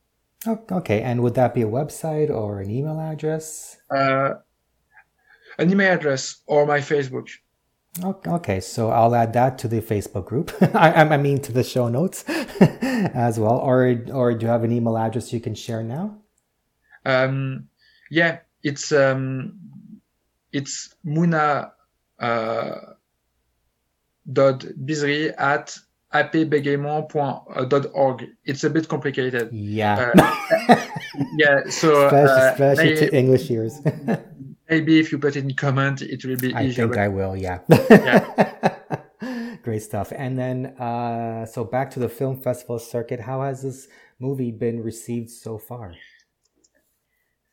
Oh, okay, and would that be a website or an email address? Uh, an email address or my Facebook. Okay, so I'll add that to the Facebook group. I, I mean, to the show notes as well. Or, or do you have an email address you can share now? Um, yeah, it's um, it's Mounah uh, dot bizri at apbegaiement.org. It's a bit complicated. Yeah. Uh, yeah. So especially, uh, to English ears. maybe if you put it in comment, it will be I easier. I think I will. Yeah. yeah. Great stuff. And then, uh, so back to the film festival circuit. How has this movie been received so far?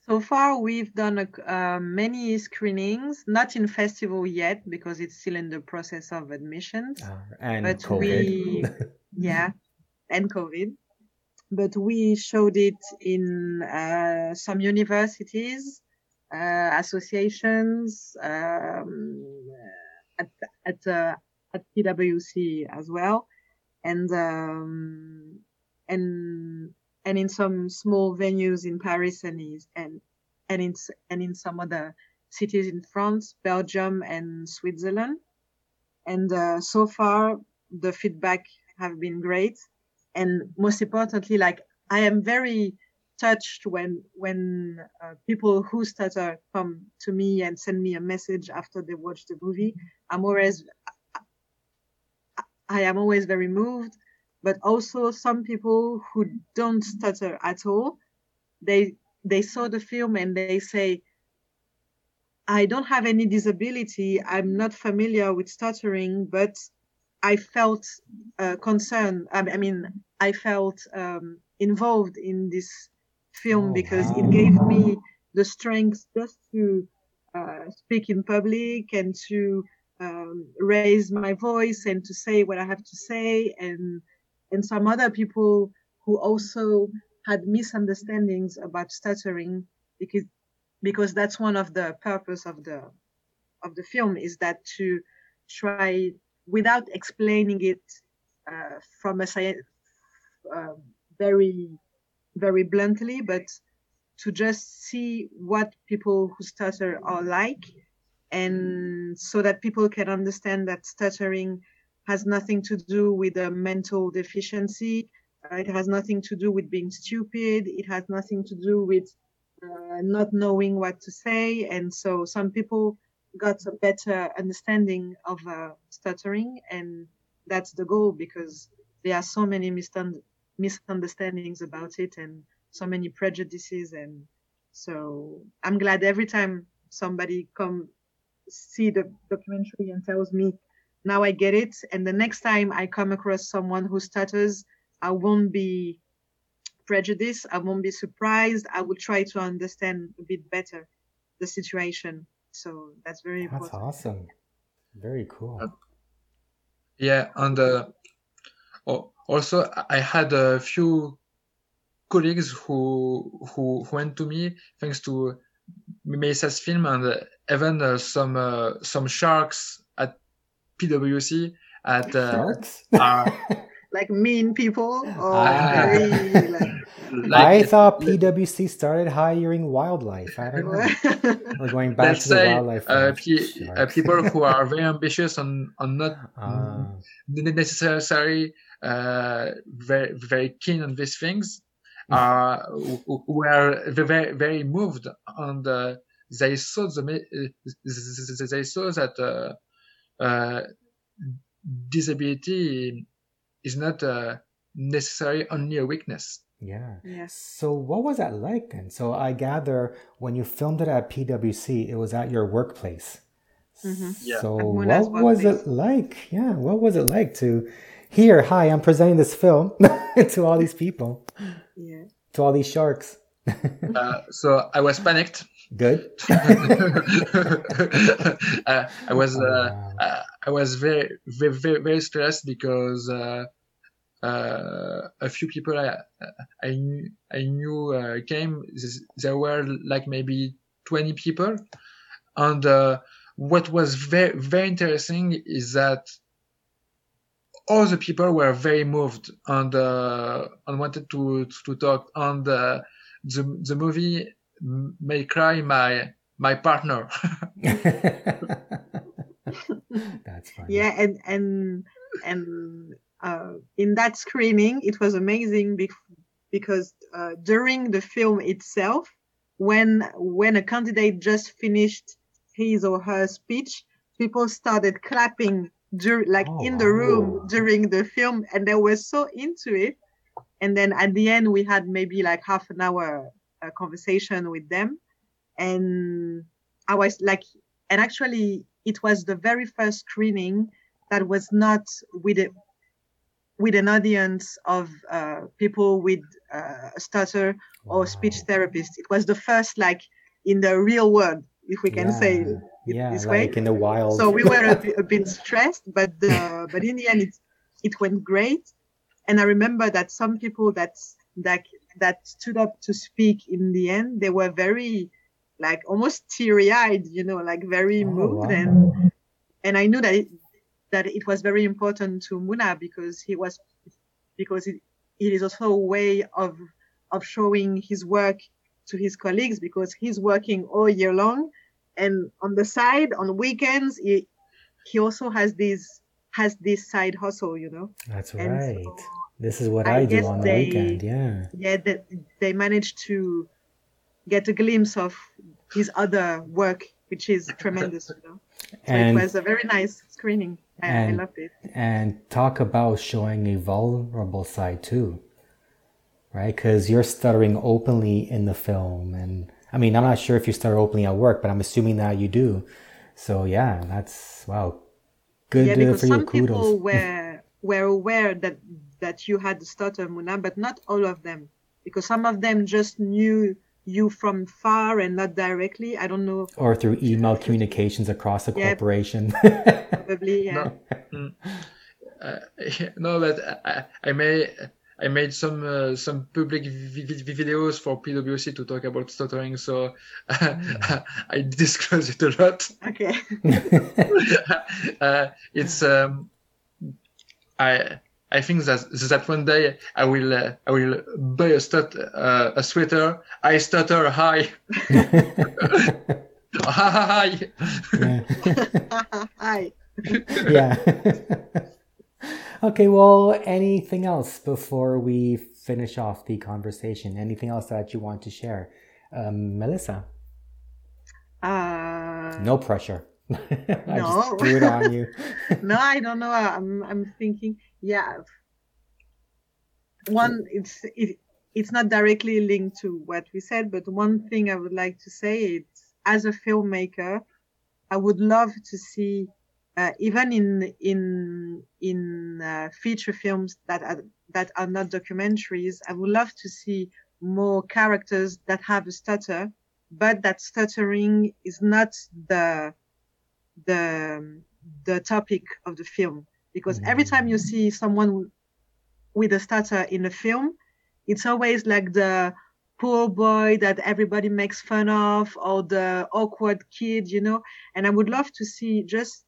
So far, we've done a, uh, many screenings, not in festival yet because it's still in the process of admissions. Uh, and but COVID. we, yeah, and COVID. But we showed it in uh, some universities, uh, associations, um, at at uh, at PwC as well, and um, and and in some small venues in Paris and and and in and in some other cities in France, Belgium, and Switzerland. And uh, so far, the feedback have been great, and most importantly, like I am very touched when when uh, people who stutter come to me and send me a message after they watch the movie. I'm always I am always very moved but also some people who don't stutter at all they they saw the film and they say i don't have any disability. I'm not familiar with stuttering but i felt uh, concerned I, I, mean i felt um, involved in this film oh, because it gave me the strength just to uh, speak in public and to um, raise my voice and to say what i have to say and and some other people who also had misunderstandings about stuttering because because that's one of the purpose of the of the film is that to try without explaining it uh, from a uh, very very bluntly but to just see what people who stutter are like and so that people can understand that stuttering has nothing to do with a mental deficiency. Uh, it has nothing to do with being stupid. It has nothing to do with uh, not knowing what to say. And so some people got a better understanding of uh, stuttering, and that's the goal because there are so many misunderstandings about it and so many prejudices and so i'm glad every time somebody come see the documentary and tells me now i get it. And the next time i come across someone who stutters i won't be prejudiced. I won't be surprised. I will try to understand a bit better the situation. So that's very that's important. that's awesome. Very cool. Uh, yeah and uh, also i had a few colleagues who who went to me thanks to Melissa's film and even uh, some uh, some sharks at PwC at uh, sharks like mean people or ah. very, like, like, I thought PwC started hiring wildlife. I don't know. We're going back Let's to the wildlife. Uh, uh, people who are very ambitious and, and not uh. necessarily uh, very very keen on these things uh, were very very moved and uh, they saw the they saw that uh, uh, disability is not uh, necessarily only a weakness. Yeah. Yes. So what was that like then? So I gather when you filmed it at PwC, it was at your workplace. Mm-hmm. Yeah. So what was it like? Yeah, what was it like to here, hi, I'm presenting this film to all these people. Yeah. To all these sharks. uh, so I was panicked. Good. uh, I was uh, oh, uh, I was very very very, stressed because uh, uh, a few people I I knew, I knew came. There were like maybe twenty people, and what was very very interesting is that all the people were very moved and uh, and wanted to to talk. And uh, the the movie may cry my my partner. That's funny. Yeah, and and and uh, in that screening, it was amazing because uh, during the film itself, when when a candidate just finished his or her speech, people started clapping dur- like oh, in the room during the film and they were so into it and then at the end we had maybe like half an hour uh, conversation with them and i was like and actually it was the very first screening that was not with a with an audience of uh, people with uh, stutter or wow. speech therapist it was the first like in the real world if we can yeah. say yeah, this like way. in the wild. So we were a, a bit stressed, but uh, but in the end, it it went great. And I remember that some people that that that stood up to speak in the end, they were very like almost teary eyed, you know, like very oh, moved, wow. and and I knew that it, that it was very important to Mounah because he was because it, it is also a way of of showing his work to his colleagues because he's working all year long. And on the side on weekends he, he also has this has this side hustle you know? That's and right. so this is what i, I do on the weekend yeah. Yeah they, they managed to get a glimpse of his other work which is tremendous you know? So and, it was a very nice screening. I, and, I loved it. and talk about showing a vulnerable side too right? Because you're stuttering openly in the film and I mean, I'm not sure if you stutter openly at work, but I'm assuming that you do. So yeah, that's wow, good yeah, because for some People were were aware that that you had the stutter, Mounah, but not all of them, because some of them just knew you from far and not directly. I don't know. Or through email communications across the yeah, corporation. probably, yeah. No, mm. uh, no but I, I may I made some uh, some public videos for PwC to talk about stuttering, so mm. I disclose it a lot. Okay. uh, it's um, I I think that that one day I will uh, I will buy a stut uh, a sweater. I stutter high. hi. Hi. yeah. Okay, well, anything else before we finish off the conversation? Anything else that you want to share? Um, Melissa? Uh, no pressure. I no. threw it on you. no, I don't know. I'm, I'm thinking, yeah, one it's it, it's not directly linked to what we said, but one thing I would like to say is as a filmmaker, I would love to see uh, even in in in uh, feature films that are that are not documentaries, I would love to see more characters that have a stutter, but that stuttering is not the the the topic of the film because every mm. time you see someone with a stutter in a film, it's always like the poor boy that everybody makes fun of or the awkward kid, you know. And I would love to see just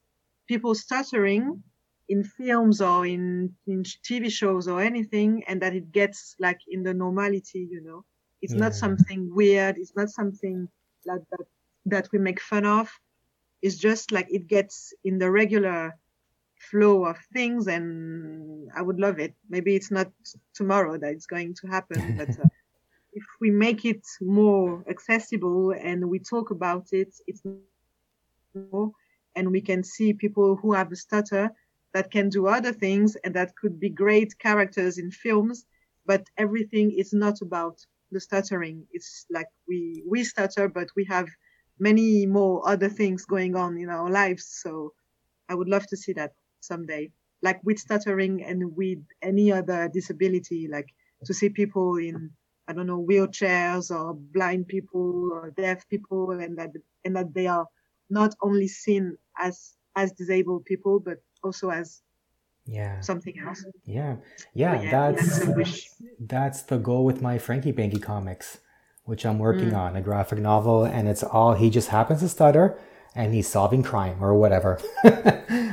people stuttering in films or in, in TV shows or anything, and that it gets like in the normality, you know. It's yeah. not something weird. It's not something like that that we make fun of. It's just like it gets in the regular flow of things, and I would love it. Maybe it's not tomorrow that it's going to happen, but uh, if we make it more accessible and we talk about it, it's more, and we can see people who have a stutter that can do other things and that could be great characters in films, but everything is not about the stuttering. It's like we we stutter, but we have many more other things going on in our lives. So I would love to see that someday, like with stuttering and with any other disability, like to see people in I don't know wheelchairs or blind people or deaf people, and that and that they are not only seen as as disabled people, but also as yeah. something else. Yeah. Yeah, yeah that's that's the goal with my Franky Banky comics which i'm working mm. on a graphic novel and it's all he just happens to stutter and he's solving crime or whatever.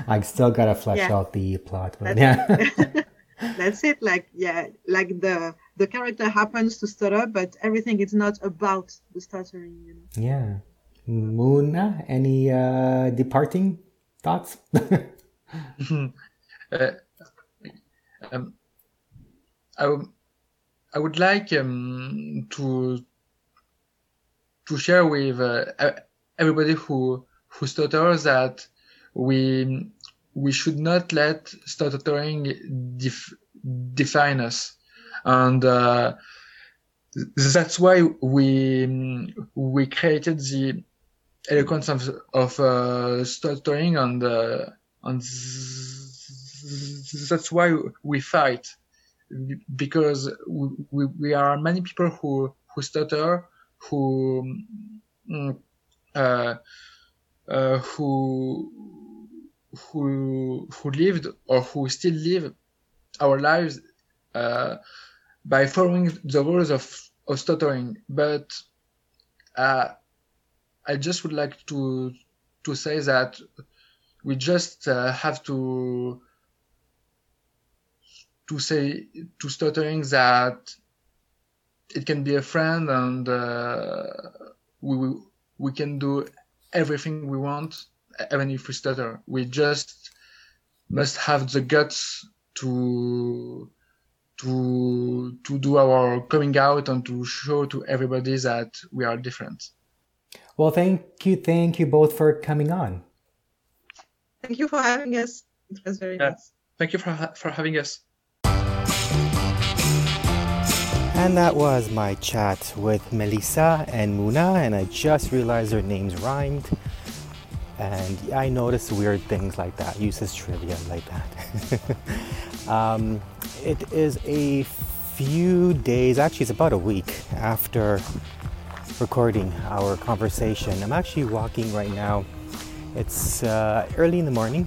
I still gotta flesh yeah. out the plot but that's yeah. That's it. Like yeah like the the character happens to stutter but everything is not about the stuttering you know? Yeah. Mounah, any uh departing thoughts? Uh, um, I, w- I would like um, to to share with uh, everybody who who stutters that we we should not let stuttering def- define us, and uh, that's why we we created the eloquence of, of uh, stuttering and uh, and that's why we fight. Because we, we are many people who who stutter who mm, uh, uh, who who who lived or who still live our lives uh, by following the rules of, of stuttering. But uh, I just would like to to say that we just uh, have to to say to stuttering that it can be a friend and uh, we we can do everything we want even if we stutter. We just must have the guts to to to do our coming out and to show to everybody that we are different. Well thank you thank you both for coming on. Thank you for having us. It was very yeah. nice. Thank you for for having us and that was my chat with Melissa and Mounah, and I just realized their names rhymed. And I noticed weird things like that, uses trivia like that. um, it is a few days, actually, it's about a week after recording our conversation. I'm actually walking right now. It's uh, early in the morning.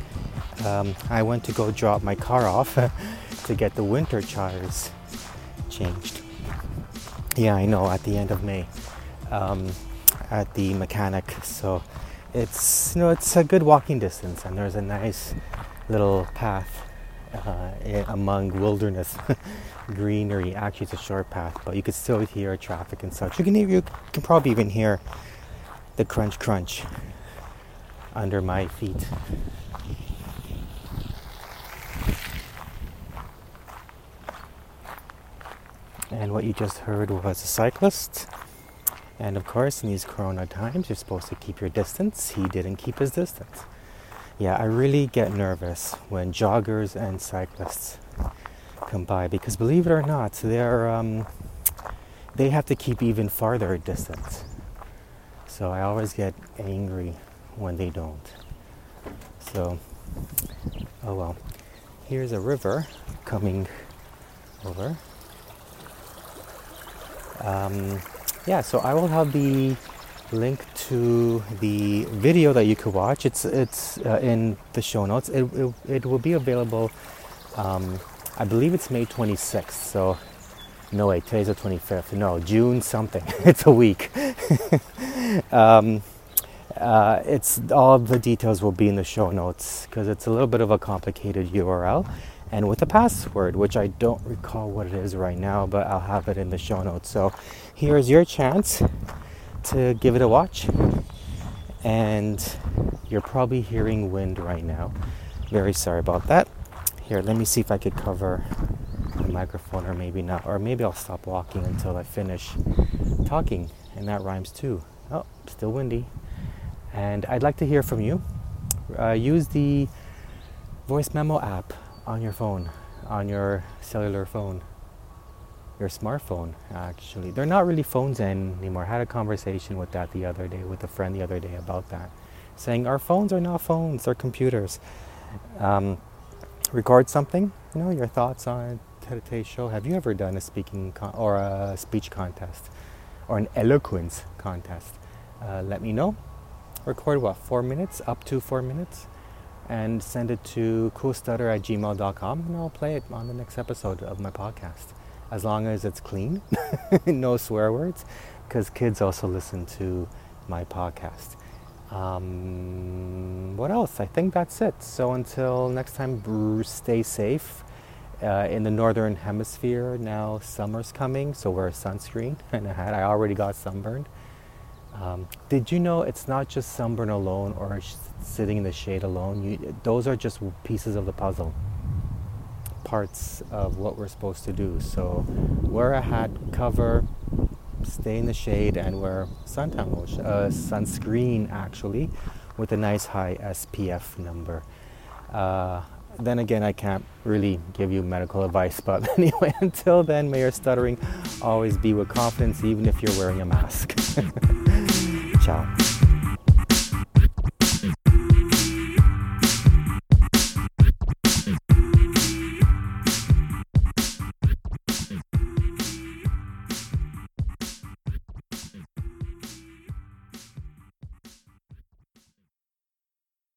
Um, I went to go drop my car off to get the winter tires changed. Yeah, I know, at the end of May um, at the mechanic. So it's you know it's a good walking distance, and there's a nice little path uh, among wilderness greenery. Actually, it's a short path, but you can still hear traffic and such. You can you can probably even hear the crunch crunch under my feet. And what you just heard was a cyclist. And of course, in these corona times, you're supposed to keep your distance. He didn't keep his distance. Yeah, I really get nervous when joggers and cyclists come by because believe it or not, they're um, they have to keep even farther distance. So I always get angry when they don't. So, oh well. Here's a river coming over. Um, yeah, so I will have the link to the video that you could watch. It's it's uh, in the show notes. It, it, it will be available. Um, I believe it's May 26th. So no wait, today's the 25th. No, June something. it's a week. um, uh, it's all the details will be in the show notes because it's a little bit of a complicated URL and with a password, which I don't recall what it is right now, but I'll have it in the show notes. So here's your chance to give it a watch. And you're probably hearing wind right now. Very sorry about that. Here, let me see if I could cover the microphone, or maybe not. Or maybe I'll stop walking until I finish talking, and that rhymes too. Oh, still windy. And I'd like to hear from you. Uh, use the voice memo app on your phone, on your cellular phone, your smartphone, actually. They're not really phones anymore. I had a conversation with that the other day, with a friend the other day about that, saying our phones are not phones, they're computers. Um, record something, you know, your thoughts on today's show. Have you ever done a speaking con- or a speech contest or an eloquence contest? Uh, let me know. Record what, four minutes, up to four minutes? And send it to coolstutter at gmail.com and I'll play it on the next episode of my podcast. As long as it's clean, no swear words, because kids also listen to my podcast. Um, what else? I think that's it. So until next time, stay safe. Uh, in the northern hemisphere, now summer's coming, so wear sunscreen and a hat. I already got sunburned. Um, did you know it's not just sunburn alone or sh- sitting in the shade alone? You, those are just pieces of the puzzle, parts of what we're supposed to do. So wear a hat, cover, stay in the shade, and wear suntan uh, sunscreen actually, with a nice high SPF number. Uh, then again, I can't really give you medical advice, but anyway, until then, may your stuttering always be with confidence, even if you're wearing a mask. 家。